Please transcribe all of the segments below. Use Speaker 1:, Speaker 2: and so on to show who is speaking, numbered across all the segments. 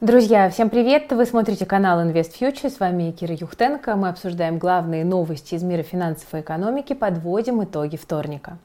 Speaker 1: Друзья, всем привет! Вы смотрите канал Invest Future, с вами Кира Юхтенко. Мы обсуждаем главные новости из мира финансов и экономики, подводим итоги вторника.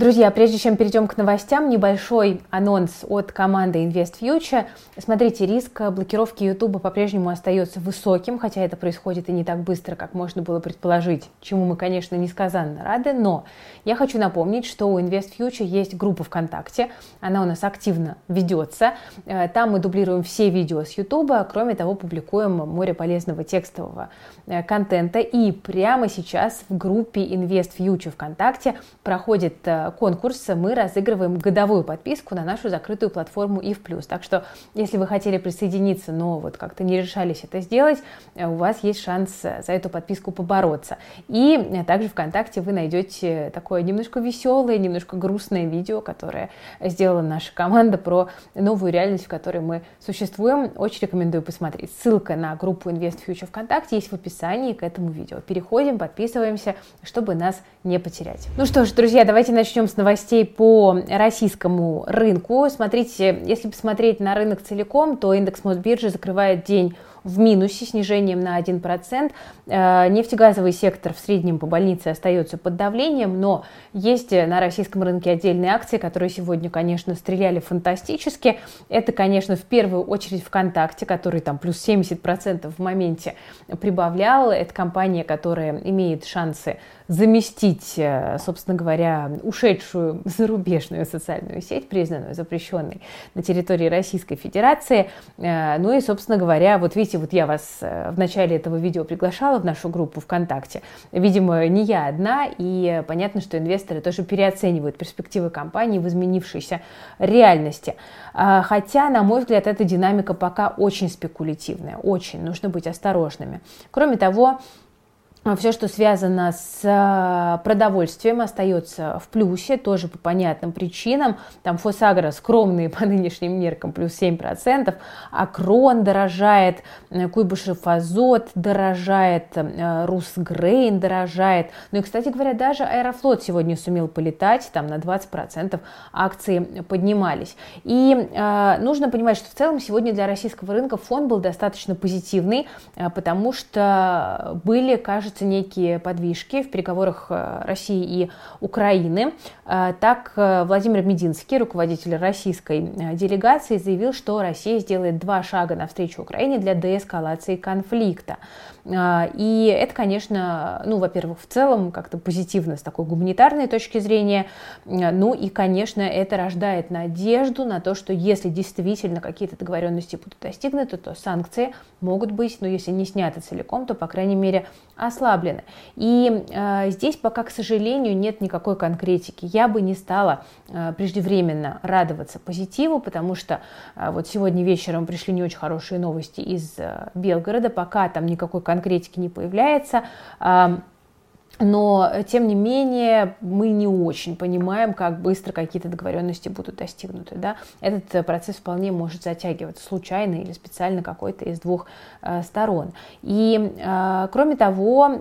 Speaker 1: Друзья, прежде чем перейдем к новостям, небольшой анонс от команды Invest Future. Смотрите, риск блокировки YouTube по-прежнему остается высоким, хотя это происходит и не так быстро, как можно было предположить, чему мы, конечно, несказанно рады, но я хочу напомнить, что у Invest Future есть группа ВКонтакте, она у нас активно ведется, э, там мы дублируем все видео с YouTube, кроме того, публикуем море полезного текстового э, контента, и прямо сейчас в группе Invest Future ВКонтакте проходит э, конкурс мы разыгрываем годовую подписку на нашу закрытую платформу IF+. Так что, если вы хотели присоединиться, но вот как-то не решались это сделать, э, у вас есть шанс э, за эту подписку побороться. И э, также ВКонтакте вы найдете такое немножко веселое, немножко грустное видео, которое сделала наша команда про новую реальность, в которой мы существуем. Очень рекомендую посмотреть. Ссылка на группу Invest Future ВКонтакте есть в описании к этому видео. Переходим, подписываемся, чтобы нас не потерять. Ну что ж, друзья, давайте начнем начнем с новостей по российскому рынку. Смотрите, если посмотреть на рынок целиком, то индекс Мосбиржи закрывает день в минусе снижением на 1%. Э, нефтегазовый сектор в среднем по больнице остается под давлением, но есть на российском рынке отдельные акции, которые сегодня, конечно, стреляли фантастически. Это, конечно, в первую очередь ВКонтакте, который там плюс 70% в моменте прибавлял. Это компания, которая имеет шансы заместить, э, собственно говоря, ушедшую зарубежную социальную сеть, признанную запрещенной на территории Российской Федерации. Э, ну и, собственно говоря, вот видите, вот я вас э, в начале этого видео приглашала в нашу группу ВКонтакте. Видимо, не я одна, и понятно, что инвесторы тоже переоценивают перспективы компании в изменившейся реальности. А, хотя, на мой взгляд, эта динамика пока очень спекулятивная, очень, нужно быть осторожными. Кроме того, все, что связано с а, продовольствием, остается в плюсе, тоже по понятным причинам. Там Фосагра скромные по нынешним меркам, плюс 7%, Акрон дорожает, э, Куйбышев Азот дорожает, э, Русгрейн дорожает. Ну и, кстати говоря, даже Аэрофлот сегодня сумел полетать, там на 20% акции поднимались. И э, нужно понимать, что в целом сегодня для российского рынка фон был достаточно позитивный, э, потому что были, кажется, кажется, некие подвижки в переговорах э, России и Украины. Э, так э, Владимир Мединский, руководитель российской делегации, заявил, что Россия сделает два шага навстречу Украине для деэскалации конфликта. И это, конечно, ну, во-первых, в целом как-то позитивно с такой гуманитарной точки зрения. Ну и, конечно, это рождает надежду на то, что если действительно какие-то договоренности будут достигнуты, то санкции могут быть, но если не сняты целиком, то, по крайней мере, ослаблены. И э, здесь пока, к сожалению, нет никакой конкретики. Я бы не стала э, преждевременно радоваться позитиву, потому что э, вот сегодня вечером пришли не очень хорошие новости из э, Белгорода, пока там никакой конкретики не появляется. Но, тем не менее, мы не очень понимаем, как быстро какие-то договоренности будут достигнуты. Да? Этот э, процесс вполне может затягиваться случайно или специально какой-то из двух э, сторон. И, э, кроме того,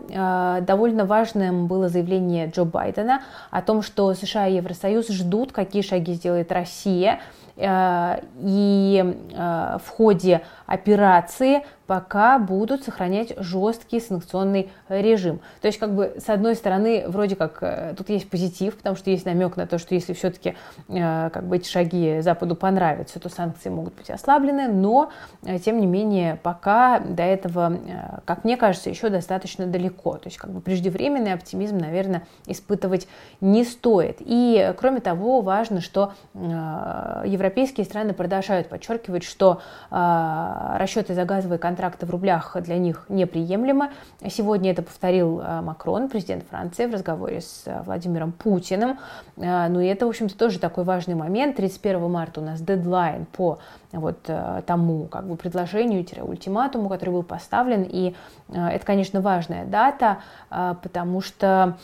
Speaker 1: довольно важным было заявление Джо Байдена о том, что США и Евросоюз ждут, какие шаги сделает Россия, и в ходе операции пока будут сохранять жесткий санкционный режим. То есть, как бы, с одной стороны, вроде как э, тут есть позитив, потому что есть намек на то, что если все-таки э, как бы эти шаги Западу понравятся, то санкции могут быть ослаблены, но, э, тем не менее, пока до этого, как мне кажется, еще достаточно далеко. То есть, как бы, преждевременный оптимизм, наверное, испытывать не стоит. И, кроме того, важно, что европейские страны продолжают подчеркивать, что расчеты за газовые контракты контракты в рублях для них неприемлемо. Сегодня это повторил э, Макрон, президент Франции, в разговоре с э, Владимиром Путиным. Э, ну и это, в общем-то, тоже такой важный момент. 31 марта у нас дедлайн по вот тому как бы предложению-ультиматуму, который был поставлен. И это, конечно, важная дата, потому что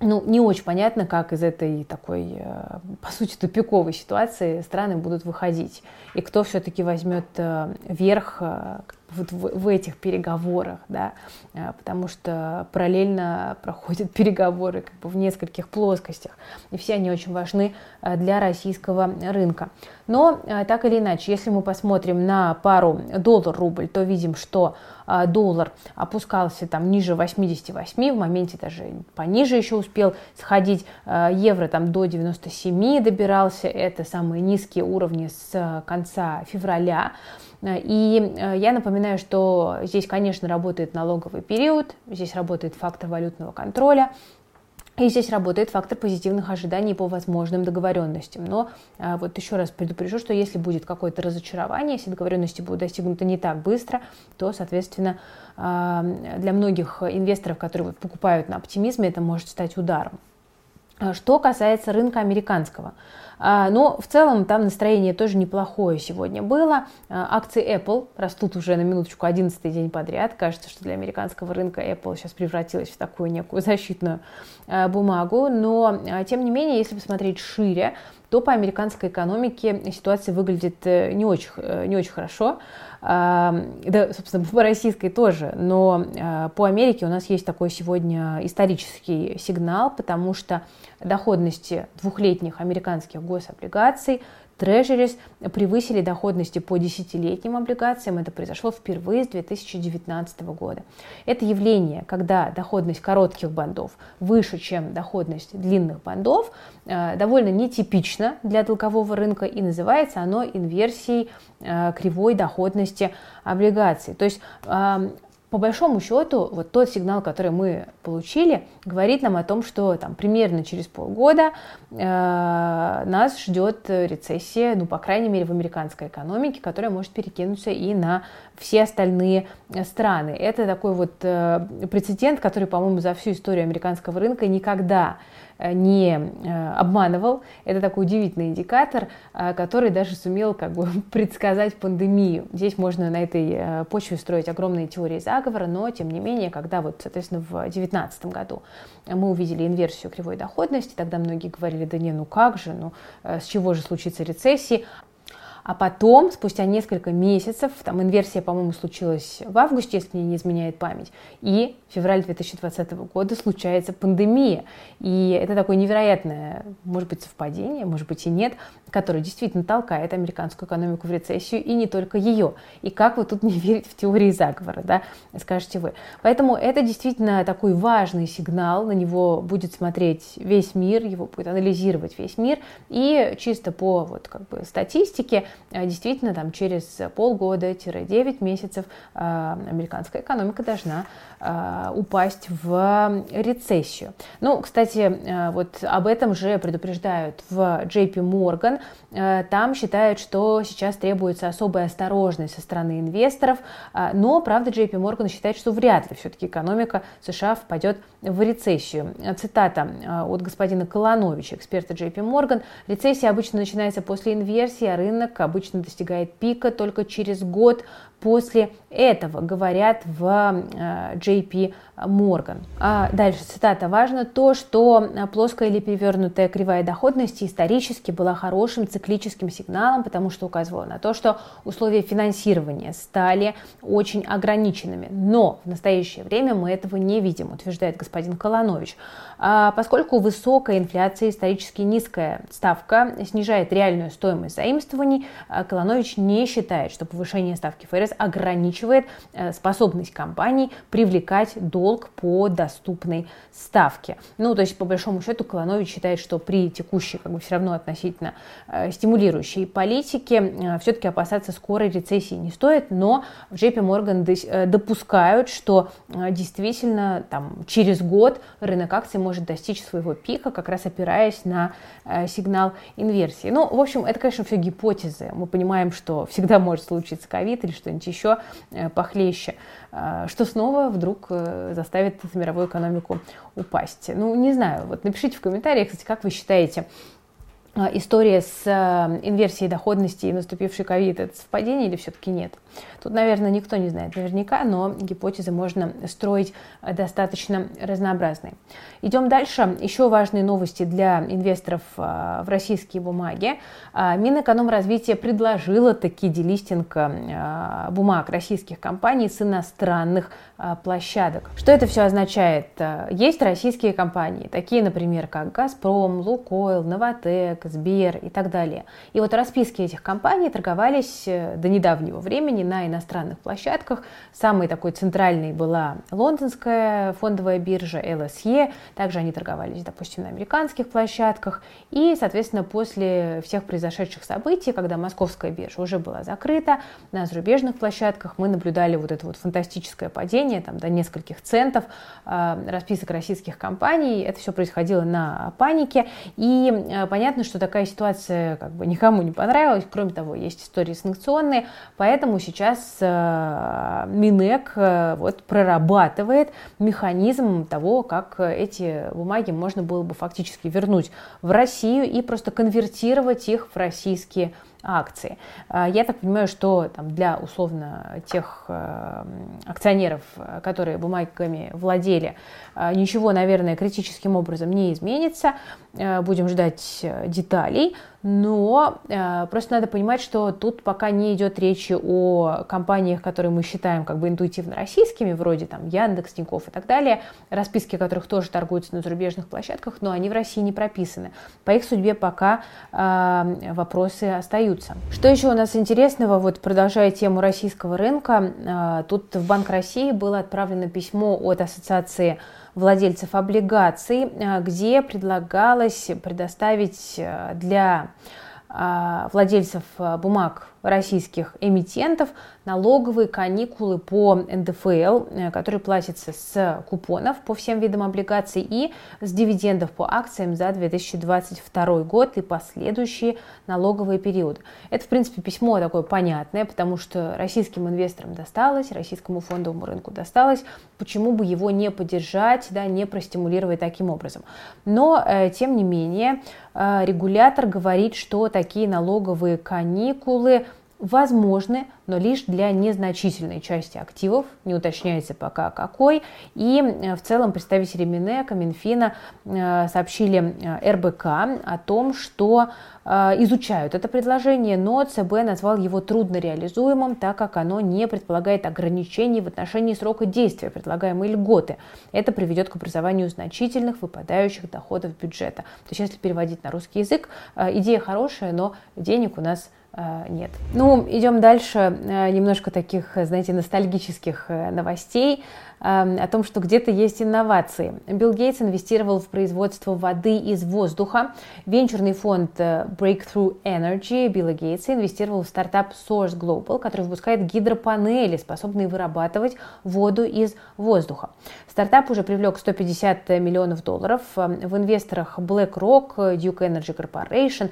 Speaker 1: ну, не очень понятно, как из этой такой, по сути, тупиковой ситуации страны будут выходить. И кто все-таки возьмет верх, вот в, в этих переговорах, да, а, потому что параллельно проходят переговоры как бы в нескольких плоскостях, и все они очень важны а, для российского рынка. Но а, так или иначе, если мы посмотрим на пару доллар-рубль, то видим, что доллар опускался там ниже 88, в моменте даже пониже еще успел сходить, евро там до 97 добирался, это самые низкие уровни с конца февраля. И э, я напоминаю, что здесь, конечно, работает налоговый период, здесь работает фактор валютного контроля, и здесь работает фактор позитивных ожиданий по возможным договоренностям. Но а, вот еще раз предупрежу, что если будет какое-то разочарование, если договоренности будут достигнуты не так быстро, то, соответственно, для многих инвесторов, которые покупают на оптимизме, это может стать ударом. А что касается рынка американского, а, но в целом там настроение тоже неплохое сегодня было. А, акции Apple растут уже на минуточку 11 день подряд. Кажется, что для американского рынка Apple сейчас превратилась в такую некую защитную бумагу. Но, тем не менее, если посмотреть шире, то по американской экономике ситуация выглядит э, не очень, э, не очень хорошо. Да, собственно, по российской тоже, но э, по Америке у нас есть такой сегодня исторический сигнал, потому что доходности двухлетних американских гособлигаций Treasuries превысили доходности по десятилетним облигациям. Это произошло впервые с 2019 года. Это явление, когда доходность коротких бандов выше, чем доходность длинных бандов, э, довольно нетипично для долгового рынка и называется оно инверсией э, кривой доходности облигаций. То есть по большому счету, вот тот сигнал, который мы получили, говорит нам о том, что там, примерно через полгода э, нас ждет рецессия, ну, по крайней мере, в американской экономике, которая может перекинуться и на все остальные страны. Это такой вот э, прецедент, который, по-моему, за всю историю американского рынка никогда не э, обманывал. Это такой удивительный индикатор, э, который даже сумел как бы предсказать пандемию. Здесь можно на этой почве строить огромные теории заговора, но тем не менее, когда вот, соответственно, в 2019 году мы увидели инверсию кривой доходности, тогда многие говорили, да не, ну как же, ну с чего же случится рецессия, а потом, спустя несколько месяцев, там инверсия, по-моему, случилась в августе, если мне не изменяет память, и в феврале 2020 года случается пандемия. И это такое невероятное, может быть, совпадение, может быть и нет, которое действительно толкает американскую экономику в рецессию, и не только ее. И как вы тут не верить в теории заговора, да, скажете вы. Поэтому это действительно такой важный сигнал, на него будет смотреть весь мир, его будет анализировать весь мир, и чисто по вот как бы статистике действительно там через полгода-9 месяцев а, американская экономика должна а, упасть в рецессию. Ну, кстати, вот об этом же предупреждают в JP Morgan. Там считают, что сейчас требуется особая осторожность со стороны инвесторов, но, правда, JP Morgan считает, что вряд ли все-таки экономика США впадет в рецессию. Цитата от господина Колоновича, эксперта JP Morgan. Рецессия обычно начинается после инверсии, а рынок обычно достигает пика только через год после этого, говорят в э, JP Morgan. А дальше цитата. Важно то, что плоская или перевернутая кривая доходности исторически была хорошим циклическим сигналом, потому что указывала на то, что условия финансирования стали очень ограниченными. Но в настоящее время мы этого не видим, утверждает господин Колонович. А поскольку высокая инфляция, исторически низкая ставка снижает реальную стоимость заимствований, а Колонович не считает, что повышение ставки ФРС ограничивает э, способность компаний привлекать долг по доступной ставке. Ну, то есть, по большому счету, Колонович считает, что при текущей, как бы, все равно относительно э, стимулирующей политике э, все-таки опасаться скорой рецессии не стоит, но в JP Morgan допускают, что действительно там, через год рынок акций может достичь своего пика, как раз опираясь на сигнал инверсии. Ну, в общем, это, конечно, все гипотезы. Мы понимаем, что всегда может случиться ковид или что-нибудь еще э, похлеще, э, что снова вдруг э, заставит мировую экономику упасть. Ну, не знаю, вот напишите в комментариях, кстати, как вы считаете, история с э, инверсией доходности и наступивший ковид – это совпадение или все-таки нет? Тут, наверное, никто не знает наверняка, но гипотезы можно строить э, достаточно разнообразные. Идем дальше. Еще важные новости для инвесторов э, в российские бумаги. Минэкономразвитие предложило таки делистинг бумаг российских компаний с иностранных площадок. Что это все означает? Есть российские компании, такие, например, как «Газпром», «Лукойл», «Новотек», Сбер и так далее. И вот расписки этих компаний торговались э, до недавнего времени на иностранных площадках. Самой такой центральной была лондонская фондовая биржа LSE. Также они торговались, допустим, на американских площадках. И, соответственно, после всех произошедших событий, когда московская биржа уже была закрыта, на зарубежных площадках мы наблюдали вот это вот фантастическое падение там, до нескольких центов э, расписок российских компаний. Это все происходило на панике. И э, понятно, что что такая ситуация как бы никому не понравилась. Кроме того, есть истории санкционные, поэтому сейчас э, Минэк э, вот прорабатывает механизм того, как эти бумаги можно было бы фактически вернуть в Россию и просто конвертировать их в российские акции. А, я так понимаю, что там, для условно тех э, акционеров, которые бумагами владели, э, ничего, наверное, критическим образом не изменится. Э, будем ждать деталей но просто надо понимать, что тут пока не идет речи о компаниях, которые мы считаем как бы интуитивно российскими, вроде там Яндекс, Тинькофф и так далее, расписки которых тоже торгуются на зарубежных площадках, но они в России не прописаны. По их судьбе пока вопросы остаются. Что еще у нас интересного, вот продолжая тему российского рынка, э, тут в Банк России было отправлено письмо от Ассоциации владельцев облигаций, э, где предлагалось предоставить э, для владельцев бумаг российских эмитентов налоговые каникулы по НДФЛ, э, которые платятся с купонов по всем видам облигаций и с дивидендов по акциям за 2022 год и последующие налоговые периоды. Это, в принципе, письмо такое понятное, потому что российским инвесторам досталось, российскому фондовому рынку досталось, почему бы его не поддержать, да, не простимулировать таким образом. Но, э, тем не менее, э, регулятор говорит, что такие налоговые каникулы возможны, но лишь для незначительной части активов, не уточняется пока какой. И э, в целом представители Минэка, Минфина э, сообщили э, РБК о том, что изучают это предложение, но ЦБ назвал его трудно реализуемым, так как оно не предполагает ограничений в отношении срока действия предлагаемой льготы. Это приведет к образованию значительных выпадающих доходов бюджета. То есть, если переводить на русский язык, идея хорошая, но денег у нас Э, нет. Ну, идем дальше. Э, немножко таких, знаете, ностальгических э, новостей. Эм, о том, что где-то есть инновации. Билл Гейтс инвестировал в производство воды из воздуха. Венчурный фонд э, Breakthrough Energy Билла Гейтса инвестировал в стартап Source Global, который выпускает гидропанели, способные вырабатывать воду из воздуха. Стартап уже привлек 150 миллионов долларов. Эм, в инвесторах BlackRock, Duke Energy Corporation,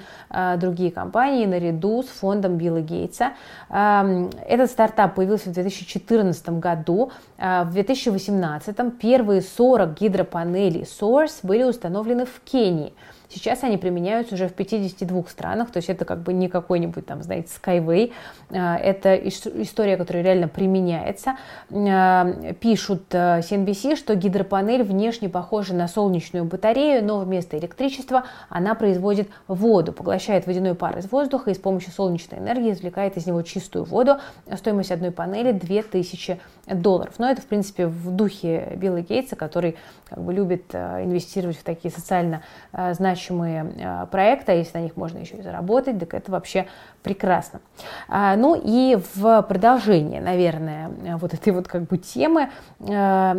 Speaker 1: другие компании наряду с фондом Билла Гейтса. Эм, этот стартап появился в 2014 году. Э, в 2000 2018 первые 40 гидропанелей Source были установлены в Кении – Сейчас они применяются уже в 52 странах, то есть это как бы не какой-нибудь там, знаете, Skyway, а, это история, которая реально применяется. А, пишут CNBC, э, что гидропанель внешне похожа на солнечную батарею, но вместо электричества она производит воду, поглощает водяной пар из воздуха и с помощью солнечной энергии извлекает из него чистую воду. Стоимость одной панели 2000 долларов. Но это, в принципе, в духе Билла Гейтса, который как бы любит э, инвестировать в такие социально э, значимые значимые э, проекты, а если на них можно еще и заработать, так это вообще прекрасно. А, ну и в продолжение, наверное, вот этой вот как бы темы, э,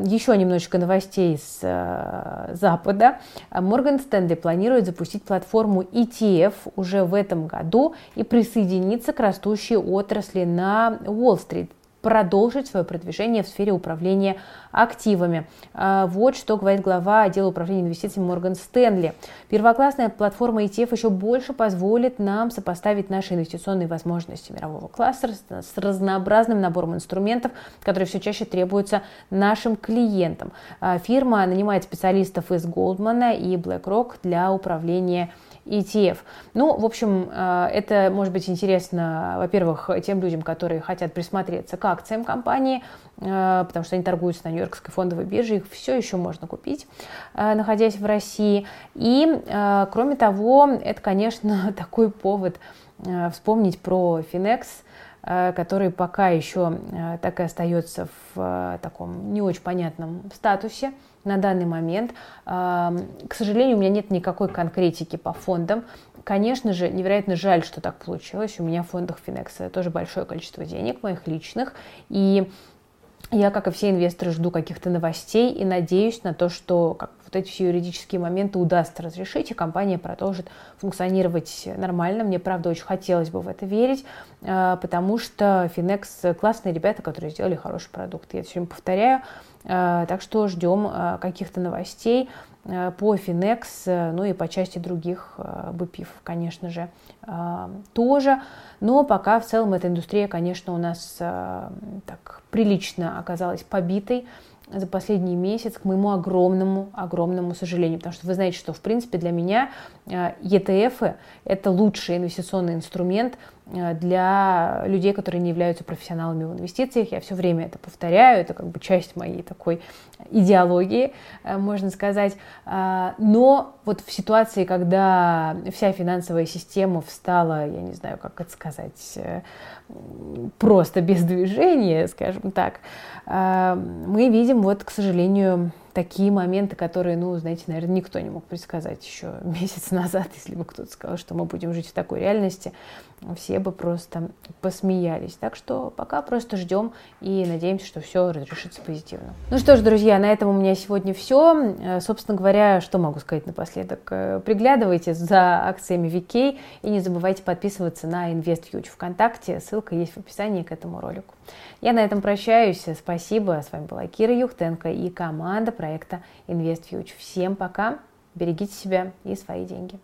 Speaker 1: еще немножечко новостей с э, Запада. Морган Стэнли планирует запустить платформу ETF уже в этом году и присоединиться к растущей отрасли на Уолл-стрит продолжить свое продвижение в сфере управления активами. А, вот что говорит глава отдела управления инвестициями Морган Стэнли. Первоклассная платформа ETF еще больше позволит нам сопоставить наши инвестиционные возможности мирового класса с разнообразным набором инструментов, которые все чаще требуются нашим клиентам. А, фирма нанимает специалистов из Goldman и BlackRock для управления ETF. Ну, в общем, э, это может быть интересно, во-первых, тем людям, которые хотят присмотреться к акциям компании, э, потому что они торгуются на Нью-Йоркской фондовой бирже, их все еще можно купить, э, находясь в России. И, кроме того, это, конечно, такой повод вспомнить про Finex, который пока еще так и остается в таком не очень понятном статусе на данный момент. К сожалению, у меня нет никакой конкретики по фондам. Конечно же, невероятно жаль, что так получилось. У меня в фондах Финекса тоже большое количество денег моих личных. И я, как и все инвесторы, жду каких-то новостей и надеюсь на то, что как, вот эти все юридические моменты удастся разрешить, и компания продолжит функционировать нормально. Мне, правда, очень хотелось бы в это верить, а, потому что Finex классные ребята, которые сделали хороший продукт. Я все время повторяю. А, так что ждем а, каких-то новостей по Finex, ну и по части других БПИФ, конечно же, тоже. Но пока в целом эта индустрия, конечно, у нас так прилично оказалась побитой за последний месяц, к моему огромному, огромному сожалению. Потому что вы знаете, что, в принципе, для меня ETF – это лучший инвестиционный инструмент Э, для людей, которые не являются профессионалами в инвестициях. Я все время это повторяю, это как бы часть моей такой идеологии, э, можно сказать. А, но вот в ситуации, когда вся финансовая система встала, я не знаю, как это сказать, э, просто без движения, скажем так, мы видим вот, к сожалению, такие моменты, которые, ну, знаете, наверное, никто не мог предсказать еще месяц назад, если бы кто-то сказал, что мы будем жить в такой реальности, все бы просто посмеялись. Так что пока просто ждем и надеемся, что все разрешится позитивно. Ну что ж, друзья, на этом у меня сегодня все. Э, собственно говоря, что могу сказать напоследок? Э, приглядывайте за акциями VK и не забывайте подписываться на InvestFuture ВКонтакте. Ссылка есть в описании к этому ролику. Я на этом прощаюсь. Спасибо. С вами была Кира Юхтенко и команда проекта InvestFuture. Всем пока. Берегите себя и свои деньги.